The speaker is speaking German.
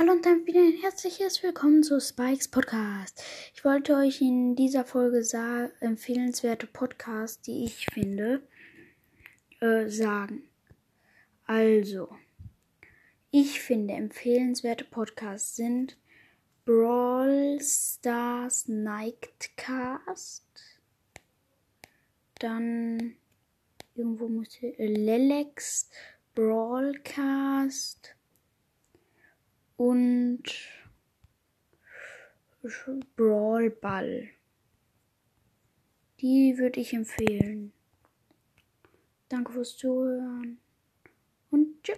Hallo und dann wieder ein herzliches Willkommen zu Spikes Podcast. Ich wollte euch in dieser Folge empfehlenswerte Podcasts, die ich finde, äh, sagen. Also, ich finde empfehlenswerte Podcasts sind Brawl Stars Nightcast, dann irgendwo muss ich, äh, Lelex Brawlcast und Brawl Ball. Die würde ich empfehlen. Danke fürs Zuhören.